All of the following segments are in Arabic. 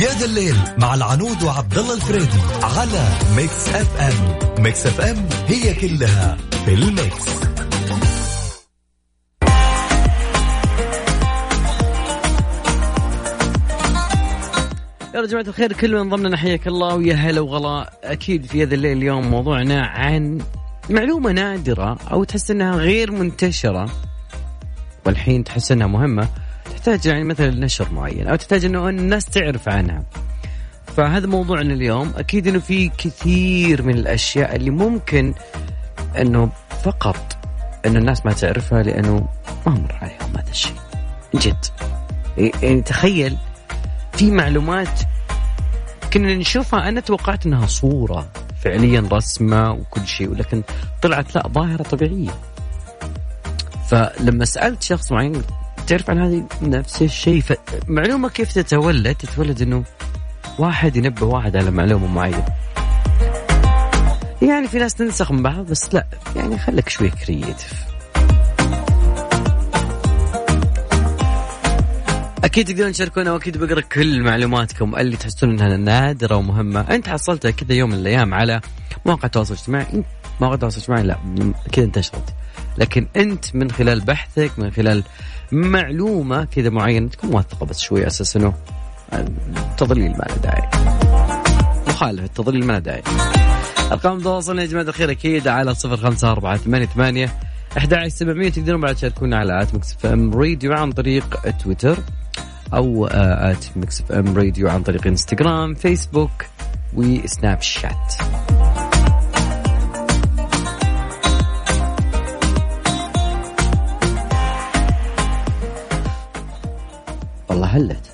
يا ذا الليل مع العنود وعبد الله الفريدي على Mix FM. Mix FM هي كلها في ال mix. يا جماعة الخير كل من انضم لنا حياك الله ويا هلا وغلا. أكيد في هذا الليل اليوم موضوعنا عن معلومة نادرة أو تحس أنها غير منتشرة والحين تحس أنها مهمة. تحتاج يعني مثلا نشر معين أو تحتاج أنه الناس تعرف عنها. فهذا موضوعنا اليوم. أكيد أنه في كثير من الأشياء اللي ممكن أنه فقط أنه الناس ما تعرفها لأنه ما مر عليهم هذا الشيء. جد. يعني تخيل في معلومات كنا نشوفها. أنا توقعت إنها صورة فعليا رسمة وكل شيء ولكن طلعت لا ظاهرة طبيعية. فلما سألت شخص معين تعرف عن هذه نفس الشيء؟ معلومة كيف تتولد؟ تتولد إنه واحد ينبه واحد على معلومة معينة. يعني في ناس تنسخ من بعض بس لا يعني خليك شوي كرييتيف أكيد تقدرون تشاركونا وأكيد بقرأ كل معلوماتكم اللي تحسون انها نادرة ومهمة. أنت حصلتها كذا يوم من الأيام على مواقع التواصل الاجتماعي. مواقع التواصل الاجتماعي لا كذا انتشرت لكن أنت من خلال بحثك من خلال معلومة كذا معينة تكون موثقه بس شوي أساس إنه تضليل ما له داعي. مخالفة تضليل ما له داعي. أرقام تواصلنا يا جماعة الخير أكيد على صفر خمسة أربعة ثمانية ثمانية. 11700 تقدرون بعد تشاركونا على at Mix FM Radio عن طريق تويتر أو at Mix FM Radio عن طريق إنستغرام فيسبوك وسناب شات. هلت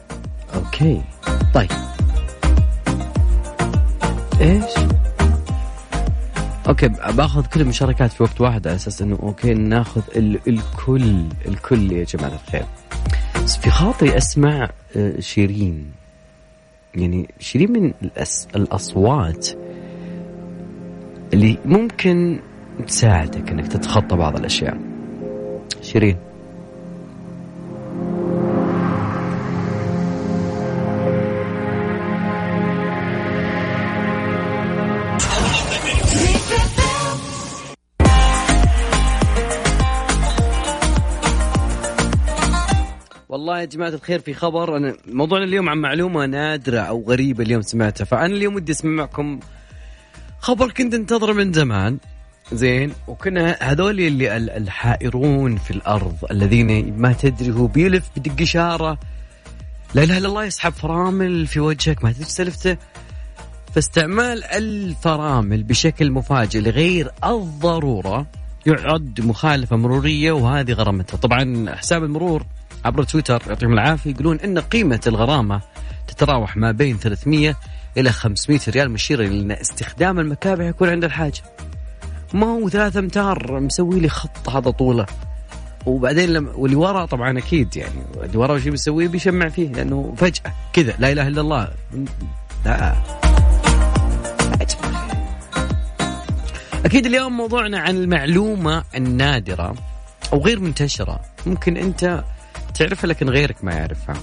okay. طيب. إيش؟ okay بأخذ كل المشاركات في وقت واحد على أساس إنه okay نأخذ ال الكل الكل يا جماعة الخير. بس في خاطري أسمع آه، شيرين. يعني شيرين من الأس الأصوات اللي ممكن تساعدك إنك تتخطى بعض الأشياء. شيرين. يا جماعة الخير في خبر. أنا موضوعنا اليوم عن معلومة نادرة أو غريبة اليوم سمعتها. فأنا اليوم ودي أسمع معكم خبر كنت انتظره من زمان. زين. وكنا هذول اللي الحائرون في الأرض الذين ما تدري هو بيلف بدق إشارة. لا إله إلا الله يسحب فرامل في وجهك ما تدري سلفته فاستعمال الفرامل بشكل مفاجئ لغير الضرورة يعد مخالفة مرورية وهذه غرامتها. طبعا حساب المرور عبر تويتر يعطيهم العافية يقولون إن قيمة الغرامة تتراوح ما بين 300 إلى 500 ريال مشيرة لأن استخدام المكابح يكون عند الحاجة. ما هو ثلاثة أمتار مسوي لي خط هذا طوله. وبعدين لما واللي ورا طبعا أكيد يعني اللي ورا وش بيسوي بيشمع فيه لأنه فجأة كذا لا إله إلا الله لا أكيد اليوم موضوعنا عن المعلومة النادرة أو غير منتشرة ممكن أنت تعرفها لكن غيرك ما يعرفها.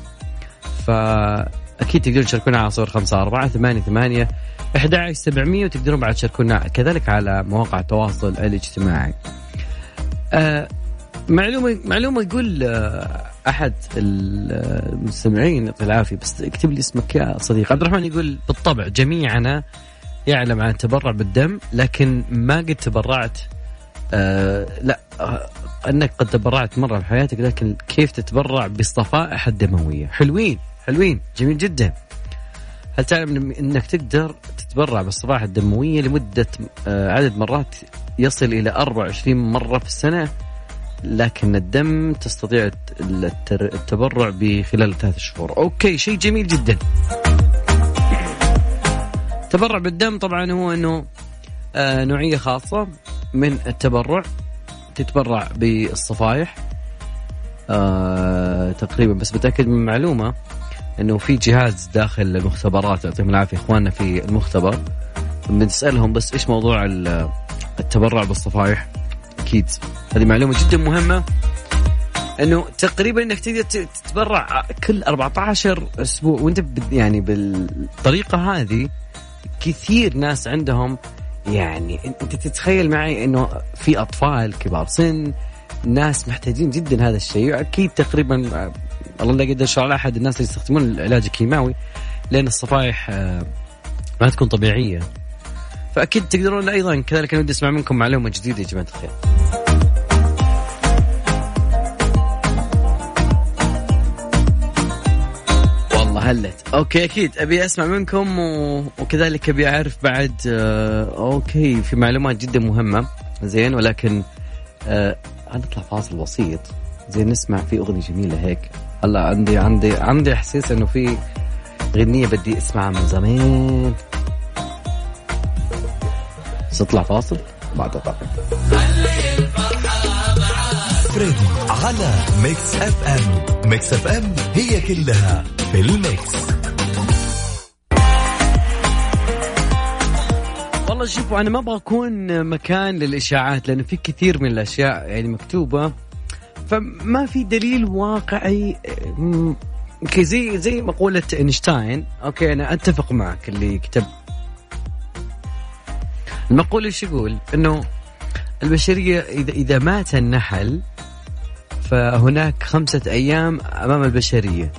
فأكيد تقدرون تشاركونا على صور خمسة أربعة ثمانية ثمانية أحد سبعمية وتقدرون بعد تشاركونا كذلك على مواقع التواصل الاجتماعي. آه معلومة معلومة يقول آه أحد المستمعين يعطيه العافية بس اكتب لي اسمك يا صديق عبد الرحمن يقول بالطبع جميعنا يعلم عن التبرع بالدم لكن ما قد تبرعت آه لا آه أنك قد تبرعت مرة في حياتك لكن كيف تتبرع بالصفائح الدمويه حلوين حلوين جميل جدا. هل تعلم إنك تقدر تتبرع بالصفائح الدمويه لمدة آه عدد مرات يصل إلى 24 مرة في السنة لكن الدم تستطيع التبرع بخلال ثلاث شهور. أوكي شيء جميل جدا. التبرع بالدم طبعا هو إنه نوعية خاصة من التبرع تتبرع بالصفايح. آه تقريبا بس بتأكد من معلومة إنه في جهاز داخل المختبرات يعطيهم العافية إخواننا في المختبر. بنسألهم بس إيش موضوع التبرع بالصفايح؟ أكيد هذه معلومة جدا مهمة. إنه تقريبا إنك تقدر تتبرع كل 14 أسبوع وأنت يعني بالطريقة هذه كثير ناس عندهم يعني انت تتخيل معي انه في اطفال كبار سن ناس محتاجين جدا هذا الشيء أكيد تقريبا الله لا يقدر شاء أحد الناس اللي يستخدمون العلاج الكيماوي لأن الصفائح آه، ما تكون طبيعية. فأكيد تقدرون أيضا كذلك ودي أسمع منكم معلومة جديدة يا جماعة الخير. هلت okay أكيد. أبي أسمع منكم و... وكذلك أبي أعرف بعد آه... okay في معلومات جدا مهمة. زين ولكن آه... نطلع فاصل بسيط. زين نسمع في أغنية جميلة هيك. هلا عندي عندي عندي إحساس إنه في غنية بدي أسمعها من زمان. تطلع فاصل؟ بعد الطاقة فريدي على Mix FM. Mix FM هي كلها في ال mix. والله شوفوا أنا ما أبغى أكون مكان للإشاعات لأنه في كثير من الأشياء يعني مكتوبة. فما في دليل واقعي زي زي مقولة إينشتاين. okay أنا أتفق معك اللي كتب. المقولة إيش يقول؟ إنه البشرية إذا إذا مات النحل فهناك خمسة أيام أمام البشرية.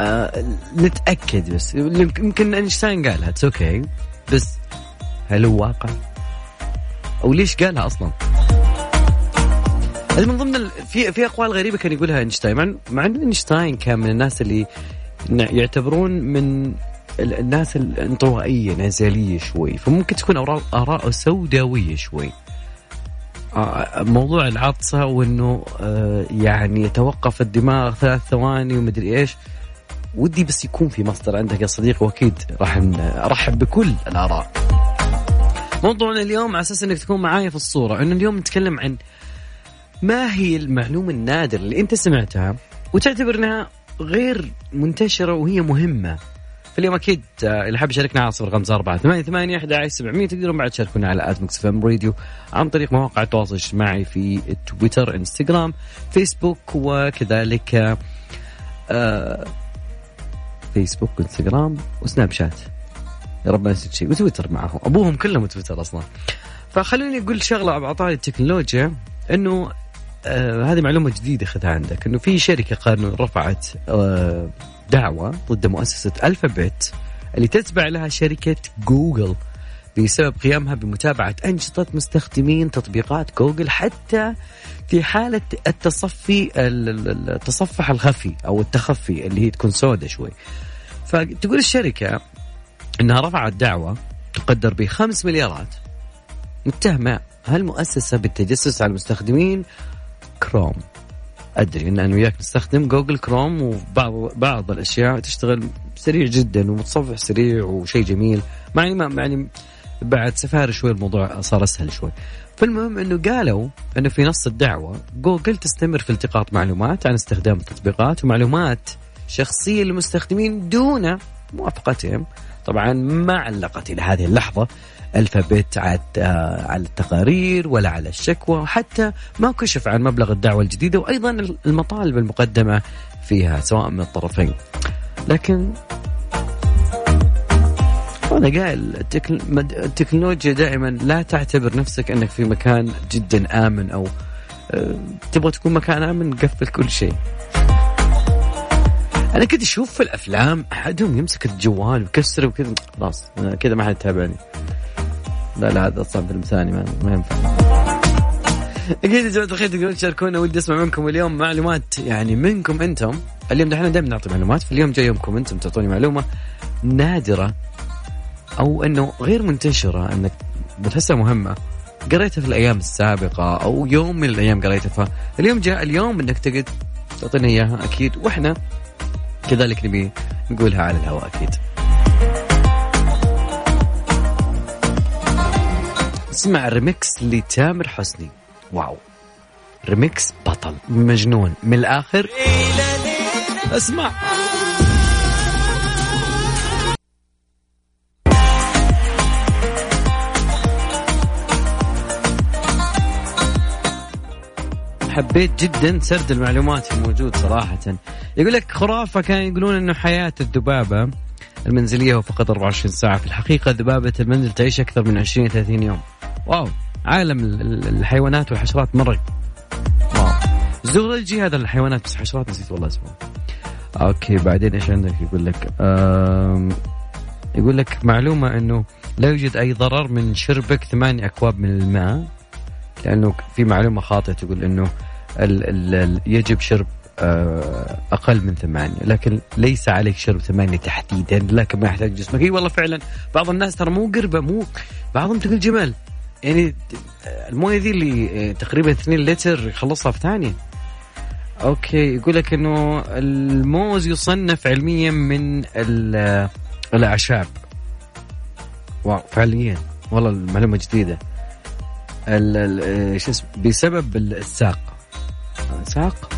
آه نتأكد بس. يمكن أينشتاين قالها it's okay بس هل هو واقع؟ أو ليش قالها أصلا؟ هذه من ضمن في في أقوال غريبة كان يقولها أينشتاين. مع ان أينشتاين كان من الناس اللي يعتبرون من الناس الانطوائية انعزاليه شوي. فممكن تكون أراء سوداوية شوي. موضوع العطسة وإنه آه، يعني يتوقف الدماغ ثلاث ثواني ومدري إيش ودي بس يكون في مصدر عندك يا صديقي وأكيد راح أرحب بكل الآراء. موضوعنا اليوم على أساس إنك تكون معايا في الصورة إنه اليوم نتكلم عن ما هي المعلومة النادرة اللي أنت سمعتها وتعتبر أنها غير منتشرة وهي مهمة فاليوم أكيد آه، اللي حاب يشاركنا على صفر خمسة أربعة ثمانية ثمانية أحد سبعمية تقدرون بعد تشاركونا على at Mix FM Radio عن طريق مواقع التواصل الاجتماعي في تويتر إنستغرام فيسبوك وكذلك آه فيسبوك وانستغرام وسناب شات. يا رب ما نسيت شيء. وتويتر معهم. أبوهم كلهم تويتر أصلا. فخليني أقول شغلة بعطاء التكنولوجيا إنه آه هذه معلومة جديدة خذها عندك إنه في شركة قانون رفعت آه دعوة ضد مؤسسة الفابت اللي تتبع لها شركة جوجل بسبب قيامها بمتابعة أنشطة مستخدمين تطبيقات جوجل حتى في حالة التصفي التصفح الخفي أو التخفي اللي هي تكون سوداء شوي. فتقول الشركة أنها رفعت دعوة تقدر بخمس مليارات. متهمة هالمؤسسة بالتجسس على المستخدمين؟ كروم أدري إن أنا وياك نستخدم جوجل كروم وبعض بعض الأشياء تشتغل سريع جدا ومتصفح سريع وشيء جميل. يعني ما يعني بعد سفاري شوي الموضوع صار أسهل شوي. فالمهم إنه قالوا إنه في نص الدعوة جوجل تستمر في التقاط معلومات عن استخدام التطبيقات ومعلومات شخصية للمستخدمين دون موافقتهم. طبعا ما علقت إلى هذه اللحظة. الفابت على التقارير ولا على الشكوى وحتى ما كشف عن مبلغ الدعوة الجديدة وأيضا المطالب المقدمة فيها سواء من الطرفين. لكن أنا قايل التكنولوجيا دائما لا تعتبر نفسك أنك في مكان جدا آمن أو آه، تبغى تكون مكان آمن قفل كل شيء. أنا كنت أشوف في الأفلام أحدهم يمسك الجوال ويكسره وكذا. خلاص كذا ما حد يتابعني. لا لا هذا أصلا فيلم ثاني ما, ينفع. أكيد يا جماعة الخير تقدرون تشاركونا. ودي أسمع منكم اليوم معلومات يعني منكم أنتم. اليوم إحنا دائما نعطي معلومات في اليوم جاي يومكم أنتم تعطوني معلومة نادرة أو إنه غير منتشرة إنك بتحسها مهمة. قريتها في الأيام السابقة أو يوم من الأيام قريتها. فاليوم جاء اليوم إنك تقدر تعطينا إياها أكيد. وإحنا كذلك نبي نقولها على الهواء أكيد. اسمع ريمكس لتامر حسني. wow. remix بطل. مجنون. من الآخر. اسمع. حبيت جدا سرد المعلومات الموجود صراحة. يقول لك خرافة كانوا يقولون إنه حياة الذبابة المنزلية هو فقط 24 ساعة. في الحقيقة ذبابة المنزل تعيش أكثر من 20 30 يوم. wow عالم الحيوانات والحشرات مرة. wow. zoology هذا الحيوانات بس حشرات نسيت والله اسمه. okay بعدين إيش عندك؟ يقول لك يقول لك معلومة إنه لا يوجد أي ضرر من شربك ثمانية أكواب من الماء لأنه في معلومة خاطئة تقول إنه ال ال يجب شرب آه، أقل من ثمانية لكن ليس عليك شرب ثمانية تحديدا لكن ما يحتاج جسمك. إي والله فعلا بعض الناس ترى مو قربة مو بعضهم تقول جمال يعني الموية ذي اللي آه، تقريبا 2 لتر يخلصها في ثانية. أوكي يقول لك إنه الموز يصنف علميا من الأعشاب. واو فعليا. والله المعلومة جديدة. شو اسمه بسبب الساق. ساق.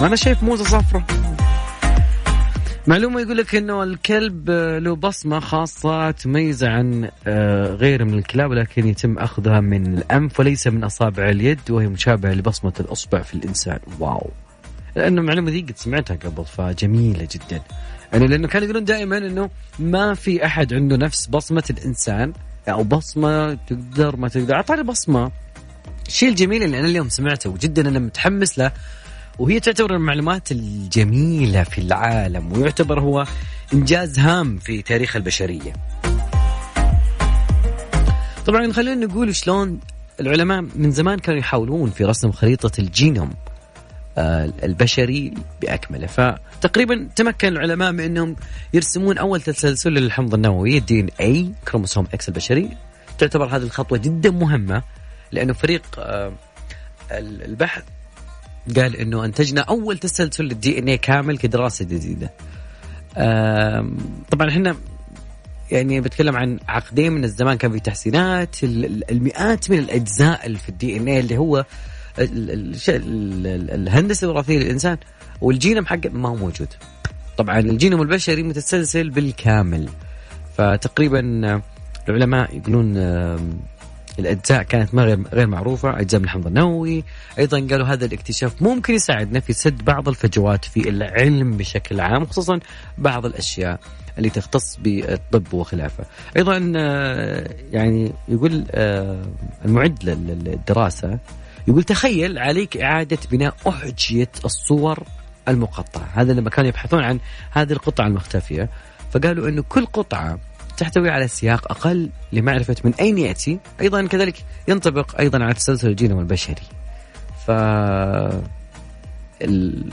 ما أنا شايف موزة صفرة معلومة يقول لك إنه الكلب له بصمة خاصة تميزه عن آه، غيره من الكلاب ولكن يتم أخذها من الأنف وليس من أصابع اليد وهي مشابهة لبصمة الأصبع في الإنسان. واو. لأنه المعلومة دي قد سمعتها قبل فجميلة جدا. يعني لأنه كانوا يقولون دائما إنه ما في أحد عنده نفس بصمة الإنسان أو بصمة تقدر ما تقدر. أعطاني بصمة. الشيء الجميل اللي أنا اليوم سمعته وجدا أنا متحمس له وهي تعتبر المعلومات الجميلة في العالم ويعتبر هو إنجاز هام في تاريخ البشرية. طبعا خلينا نقول شلون العلماء من زمان كانوا يحاولون في رسم خريطة الجينوم آه، البشري باكمله فتقريبا تمكن العلماء من إنهم يرسمون أول تسلسل للحمض النووي ال DNA كروموسوم X البشري. تعتبر هذه الخطوة جدا مهمة لأنه فريق آه، البحث قال إنه انتجنا أول تسلسل لل DNA كامل كدراسة جديدة. طبعا إحنا يعني بتكلم عن عقدين من الزمان كان في تحسينات المئات من الأجزاء في ال DNA اللي هو الهندسة الوراثية للإنسان والجينوم حقه ما هو موجود. طبعا الجينوم البشري متسلسل بالكامل فتقريبا العلماء يقولون الأجزاء كانت ما غير غير معروفة أجزاء من الحمض النووي. أيضا قالوا هذا الاكتشاف ممكن يساعدنا في سد بعض الفجوات في العلم بشكل عام خصوصا بعض الأشياء اللي تختص بالطب وخلافة. أيضا آه، يعني يقول آه، المعد للدراسة يقول تخيل عليك إعادة بناء أحجية الصور المقطعة. هذا لما كانوا يبحثون عن هذه القطعة المختفية فقالوا إنه كل قطعة تحتوي على سياق أقل لمعرفة من أين يأتي أيضا كذلك ينطبق أيضا على تسلسل الجينوم البشري ف ال...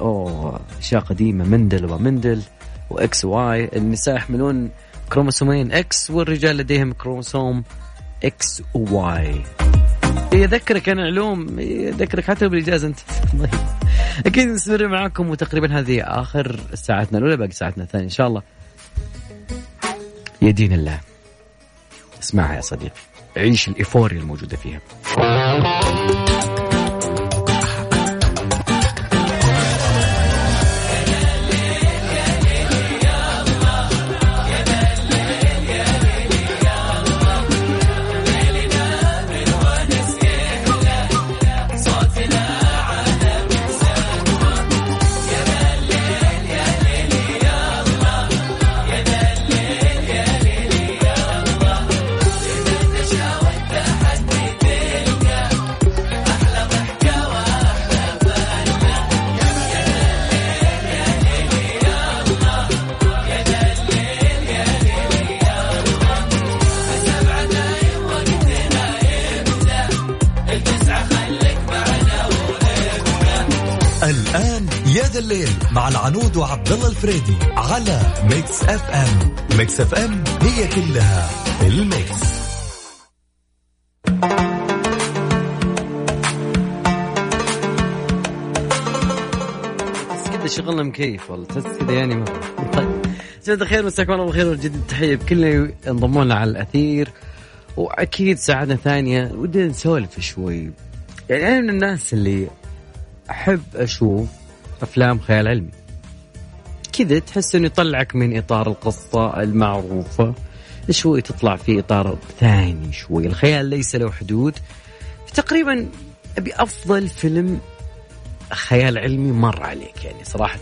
أوه أشياء قديمة مندل ومندل وإكس واي النساء يحملون كروموسومين X والرجال لديهم كروموسوم X و Y يذكرك أنا علوم يذكرك حتى بالإجازة أنت. أكيد نستمر معاكم وتقريبا هذه آخر ساعتنا الأولى باقي ساعتنا الثانية إن شاء الله. يا دين الله. اسمعها يا صديقي. عيش ال euphoria الموجودة فيها. العنود وعبد الله الفريدي على Mix FM. Mix FM هي كلها ال mix. كذا شغلنا مكيف والله تحس كذا يعني طيب مساء الخير مساكم الله بالخير وأجدد التحيه لكل ينضمون لنا على الأثير. وأكيد ساعتنا ثانية ودنا نسولف شوي. يعني أنا من الناس اللي أحب أشوف أفلام خيال علمي. كذا تحس إنه يطلعك من إطار القصة المعروفة. شوي تطلع في إطار ثاني شوي. الخيال ليس له حدود. تقريبا أبي أفضل فيلم خيال علمي مر عليك يعني صراحة.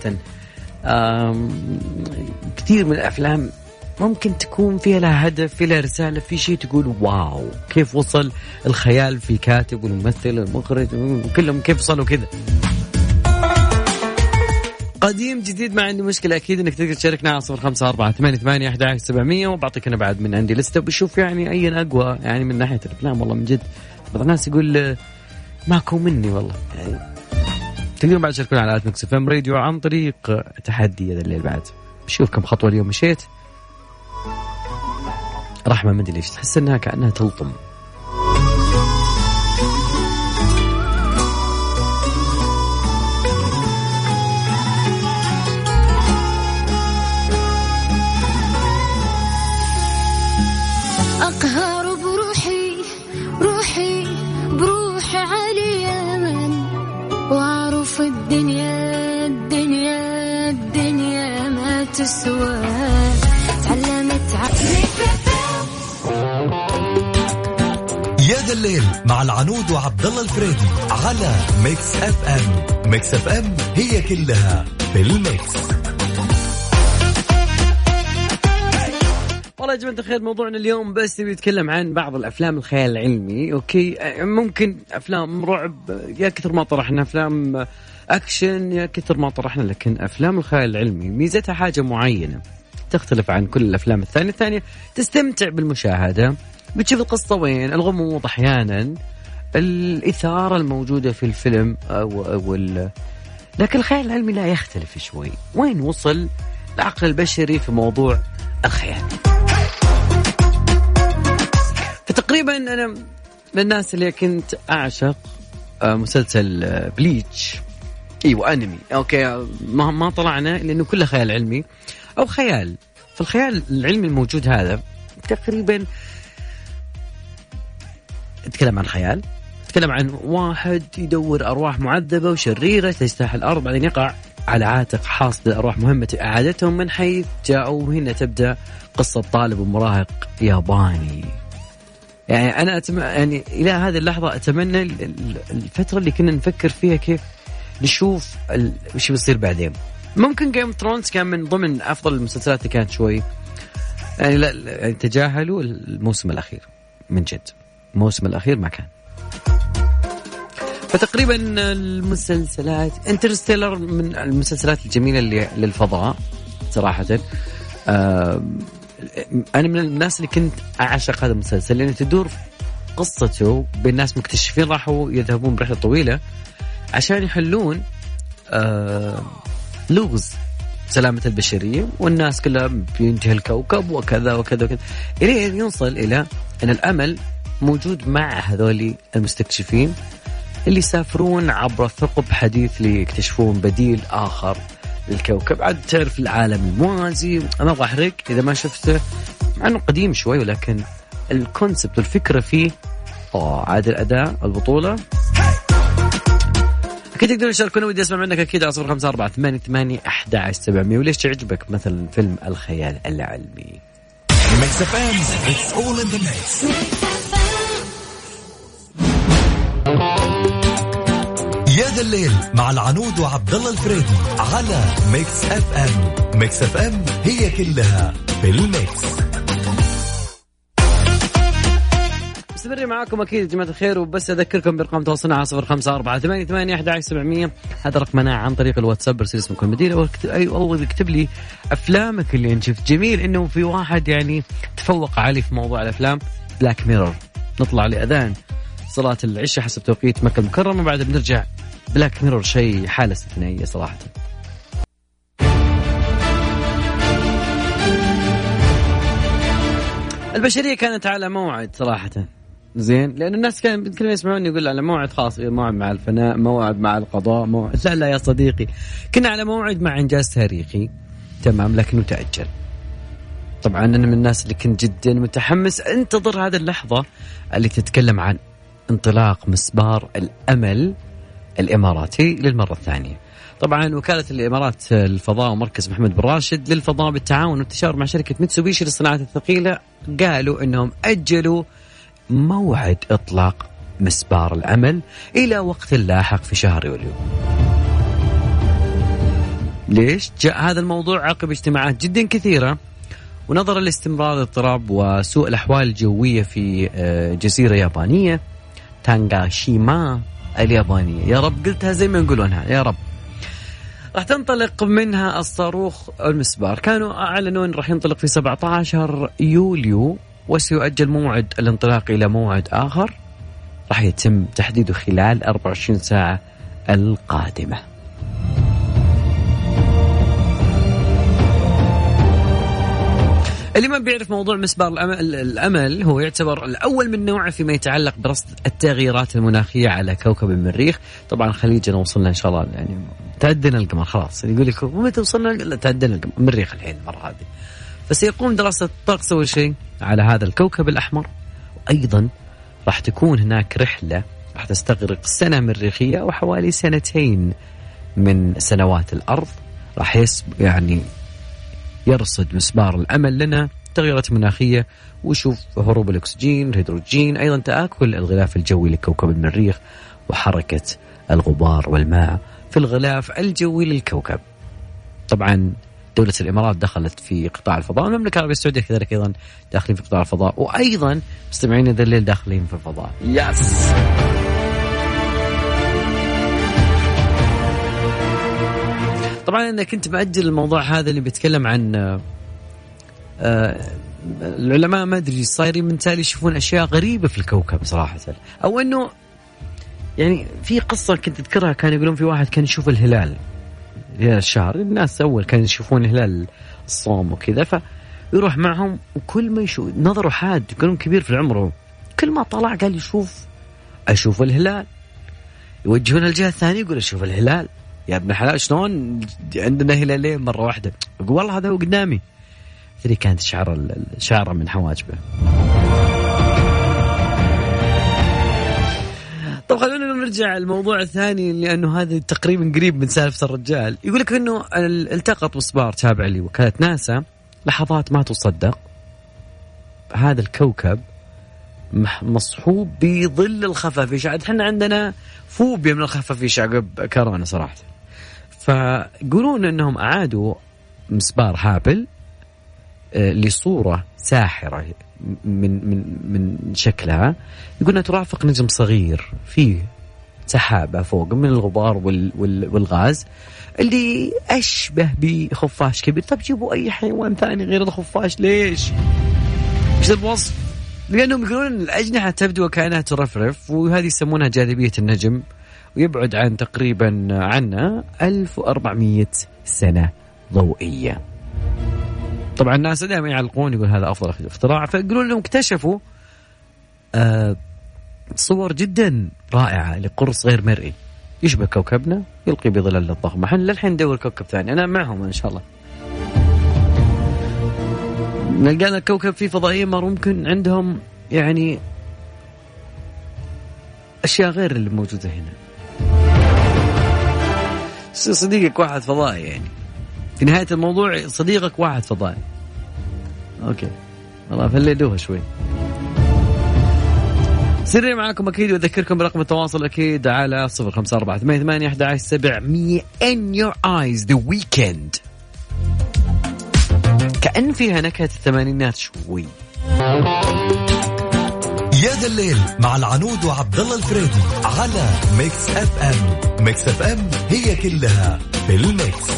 كثير من الأفلام ممكن تكون فيها لها هدف في لها رسالة في شيء تقول واو كيف وصل الخيال في الكاتب والممثل والمخرج كلهم كيف وصلوا كذا. قديم جديد ما عندي مشكلة. أكيد إنك تقدر تشاركنا على صفر خمسة أربعة ثمانية ثمانية أحد عشر سبعمية وبعطيك أنا بعد من عندي لستة. بشوف يعني أي أقوى يعني من ناحية الأفلام. والله من جد بعض الناس يقول ماكو مني والله. يعني تقدرون بعد تشاركونا على Mix FM راديو عن طريق تحدي هذا الليل بعد. بشوف كم خطوة اليوم مشيت. رحمة ما أدري ليش تحس إنها كأنها تلطم. الليل مع العنود وعبد الله الفريدي على Mix FM. Mix FM هي كلها في ال mix. والله يا جماعة الخير موضوعنا اليوم بس بيتكلم عن بعض الأفلام الخيال العلمي أوكي؟ ممكن أفلام رعب يا كثر ما طرحنا أفلام أكشن يا كثر ما طرحنا لكن أفلام الخيال العلمي ميزتها حاجة معينة تختلف عن كل الأفلام الثانية. الثانية تستمتع بالمشاهدة بتشوف القصة وين؟ الغموض أحيانا الإثارة الموجودة في الفيلم أو, أو لكن الخيال العلمي لا يختلف شوي. وين وصل العقل البشري في موضوع الخيال؟ فتقريبا أنا من الناس اللي كنت أعشق آه، مسلسل Bleach. آه، إيوه أنمي. أوكي ما ما طلعنا لأنه كله خيال علمي أو خيال. فالخيال العلمي الموجود هذا تقريبا نتكلم عن خيال نتكلم عن واحد يدور أرواح معذبة وشريرة تجتاح الأرض بعدين يقع على عاتق حاصد الارواح مهمة إعادتهم من حيث جاءوا هنا تبدأ قصة طالب ومراهق ياباني. يعني أنا أتم... يعني إلى هذه اللحظة أتمنى الفترة اللي كنا نفكر فيها كيف نشوف ال... بيصير بعدين. ممكن Game Thrones كان من ضمن أفضل المسلسلات اللي كانت شوي. يعني لا يعني تجاهلوا الموسم الأخير من جد. الموسم الأخير ما كان. فتقريبا المسلسلات Interstellar من المسلسلات الجميلة اللي للفضاء صراحة. آه أنا من الناس اللي كنت أعشق هذا المسلسل لأنه تدور قصته بين ناس مكتشفين راحوا يذهبون برحلة طويلة عشان يحلون آه لغز سلامة البشرية والناس كلها بينتهي الكوكب وكذا وكذا وكذا. إلى أن يوصل إلى أن الأمل موجود مع هذول المستكشفين اللي يسافرون عبر ثقب حديث ليكتشفون بديل آخر للكوكب. عاد تعرف العالم الموازي. ما أبغى احرق إذا ما شفته مع انه قديم شوي ولكن الكونسبت والفكرة فيه. آه عاد الأداء البطولة. أكيد تقدرون تشاركونا ودي أسمع منك أكيد على صفر خمسة أربعة ثمانية ثمانية أحد عشر سبعمية. وليش تعجبك مثلا فيلم الخيال العلمي؟ يا ذا الليل مع العنود وعبد الله الفريدي على Mix FM. Mix FM هي كلها في ال mix. مستمرين معاكم أكيد يا جماعة الخير وبس أذكركم برقم تواصلنا على صفر خمسة أربعة ثمانية ثمانية أحد سبعمية. هذا رقمنا عن طريق الواتساب ارسل اسمك المدينة أو أو اكتب لي أفلامك اللي أنت شفت. جميل إنه في واحد يعني تفوق علي في موضوع الأفلام Black Mirror نطلع لأذان صلاة العشاء حسب توقيت مكة المكرمة بعد بنرجع بلاك ميرور شيء حالة استثنائية صراحة. البشرية كانت على موعد صراحة. زين لأن الناس كانوا كانوا يسمعون يقول على موعد خاص موعد مع الفناء موعد مع القضاء موعد لا لا يا صديقي. كنا على موعد مع إنجاز تاريخي. تمام لكنه تأجل. طبعا أنا من الناس اللي كنت جدا متحمس أنتظر هذه اللحظة اللي تتكلم عن انطلاق مسبار الأمل الإماراتي للمرة الثانية. طبعا وكالة الإمارات الفضاء ومركز محمد بن راشد للفضاء بالتعاون والتشاور مع شركة ميتسوبيشي للصناعات الثقيلة قالوا أنهم أجلوا موعد إطلاق مسبار الأمل إلى وقت لاحق في شهر يوليو. ليش؟ جاء هذا الموضوع عقب اجتماعات جدا كثيرة ونظرا لاستمرار الاضطراب وسوء الأحوال الجوية في آه، جزيرة يابانية تانغاشيما. اليابانية. يا رب قلتها زي ما يقولونها. يا رب. راح تنطلق منها الصاروخ المسبار. كانوا أعلنوا أن راح ينطلق في 17 يوليو وسيؤجل موعد الانطلاق إلى موعد آخر. راح يتم تحديده خلال 24 ساعة القادمة. اللي ما بيعرف موضوع مسبار الأمل, هو يعتبر الأول من نوعه فيما يتعلق برصد التغييرات المناخية على كوكب المريخ. طبعا خليجنا وصلنا إن شاء الله يعني تعدينا القمر خلاص. يعني يقول لك متى وصلنا؟ تعدينا القمر. المريخ الحين المرة هذه. فسيقوم دراسة الطقس أول شيء على هذا الكوكب الأحمر. وأيضا راح تكون هناك رحلة راح تستغرق سنة مريخية وحوالي سنتين من سنوات الأرض. راح يعني يرصد مسبار الأمل لنا التغيرات المناخية ويشوف هروب الأكسجين الهيدروجين أيضا تآكل الغلاف الجوي لكوكب المريخ وحركة الغبار والماء في الغلاف الجوي للكوكب. طبعا دولة الإمارات دخلت في قطاع الفضاء المملكة العربية السعودية كذلك أيضا داخلين في قطاع الفضاء وأيضا مستمعين ذا الليل داخلين في الفضاء. yes طبعا أنا كنت ماجل الموضوع هذا اللي بيتكلم عن آه العلماء ما أدري صايرين من تالي يشوفون أشياء غريبة في الكوكب صراحة. أو إنه يعني في قصة كنت أذكرها كانوا يقولون في واحد كان يشوف الهلال هلال الشهر الناس أول كانوا يشوفون هلال الصوم وكذا فيروح معهم وكل ما يشوف نظره حاد يكون كبير في العمر كل ما طلع قال يشوف أشوف الهلال. يوجهون الجهة الثانية يقول أشوف الهلال. يا ابن الحلال شلون عندنا هلالين مرة واحدة؟ يقول والله هذا هو قدامي. ذي كانت شعر شعره من حواجبه. طب خلونا نرجع الموضوع الثاني لأنه هذا تقريبا قريب من سالفة الرجال. يقول لك إنه التقط مسبار تابع لوكاله ناسا لحظات ما تصدق. هذا الكوكب مصحوب بظل الخفافيش. عاد إحنا عندنا فوبيا من الخفافيش عقب كورونا صراحة. فيقولون إنهم أعادوا مسبار هابل آه، لصورة ساحرة من من من شكلها يقولون ترافق نجم صغير فيه سحابة فوق من الغبار وال وال والغاز اللي أشبه بخفاش كبير طب جيبوا أي حيوان ثاني غير الخفاش ليش؟ إيش الوصف؟ لأنهم يقولون الأجنحة تبدو وكأنها ترفرف وهذه يسمونها جاذبية النجم ويبعد عن تقريبا عنا 1400 سنة ضوئية. طبعا الناس دائما يعلقون يقول هذا أفضل اختراع فيقولون انهم اكتشفوا آه صور جدا رائعة لقرص غير مرئي. يشبه كوكبنا يلقي بظلال الضخمة إحنا للحين ندور كوكب ثاني. أنا معهم إن شاء الله. لقينا كوكب فيه فضائيين ممكن عندهم يعني أشياء غير اللي موجودة هنا. صديقك واحد فضائي يعني. في نهاية الموضوع صديقك واحد فضائي. أوكي. والله فليدوها شوي. سري معاكم أكيد وأذكركم برقم التواصل أكيد على صفر خمسة أربعة ثمانية ثمانية أحد عشر سبعمية. In your eyes the weekend. كأن فيها نكهة الثمانينات شوي. يا ذا الليل مع العنود وعبد الله الفريدي على Mix FM. Mix FM هي كلها في ال mix.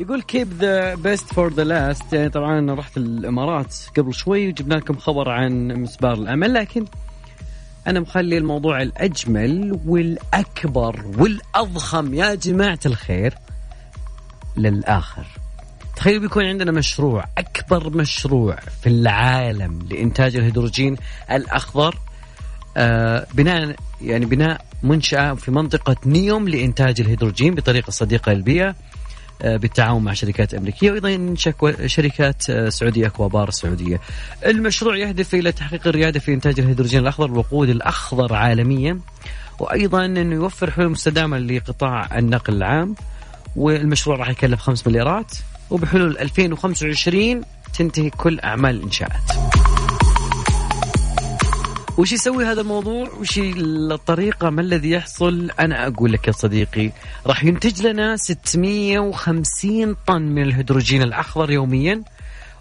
يقول keep the best for the last يعني طبعا رحت الإمارات قبل شوي وجبنا لكم خبر عن مسبار الأمل لكن أنا مخلي الموضوع الأجمل والأكبر والأضخم. يا جماعة الخير للآخر. تخيلوا بيكون عندنا مشروع أكبر مشروع في العالم لإنتاج الهيدروجين الأخضر آه بناء يعني بناء منشأة في منطقة نيوم لإنتاج الهيدروجين بطريقة صديقة للبيئة. آه، بالتعاون مع شركات أمريكية وأيضا شركات آه، سعودية اكوابار السعودية. المشروع يهدف إلى تحقيق الريادة في إنتاج الهيدروجين الأخضر الوقود الأخضر عالميا وأيضا انه يوفر حلول مستدامة لقطاع النقل العام والمشروع راح يكلف 5 مليارات وبحلول 2025 تنتهي كل أعمال الإنشاءات وش يسوي هذا الموضوع؟ وش الطريقة؟ ما الذي يحصل؟ أنا أقول لك يا صديقي راح ينتج لنا 650 طن من الهيدروجين الأخضر يوميا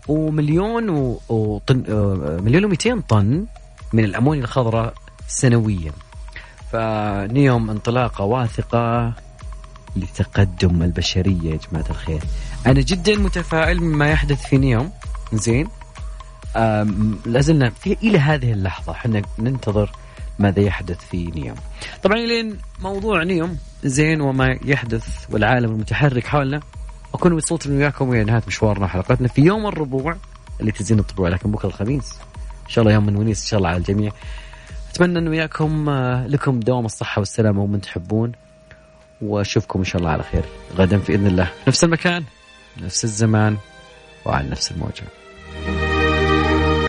ومليون و... وطن... آه، مليون و200 طن من الأمونيا الخضراء سنويا. فنيوم انطلاقة واثقة لتقدم البشرية يا جماعة الخير. أنا جدا متفائل مما يحدث في نيوم. زين؟ لازلنا في إلى هذه اللحظة. إحنا ننتظر ماذا يحدث في نيوم. طبعا لين موضوع نيوم زين وما يحدث والعالم المتحرك حولنا. أكون وصلت وياكم إلى نهاية مشوارنا حلقتنا في يوم الربوع اللي تزين الطبوع لكن بكرة الخميس. إن شاء الله يوم من ونيس إن شاء الله على الجميع. أتمنى انه وياكم آه، لكم دوام الصحة والسلامة ومن تحبون. وأشوفكم إن شاء الله على خير. غدا باذن الله. نفس المكان نفس الزمان وعلى نفس الموجة.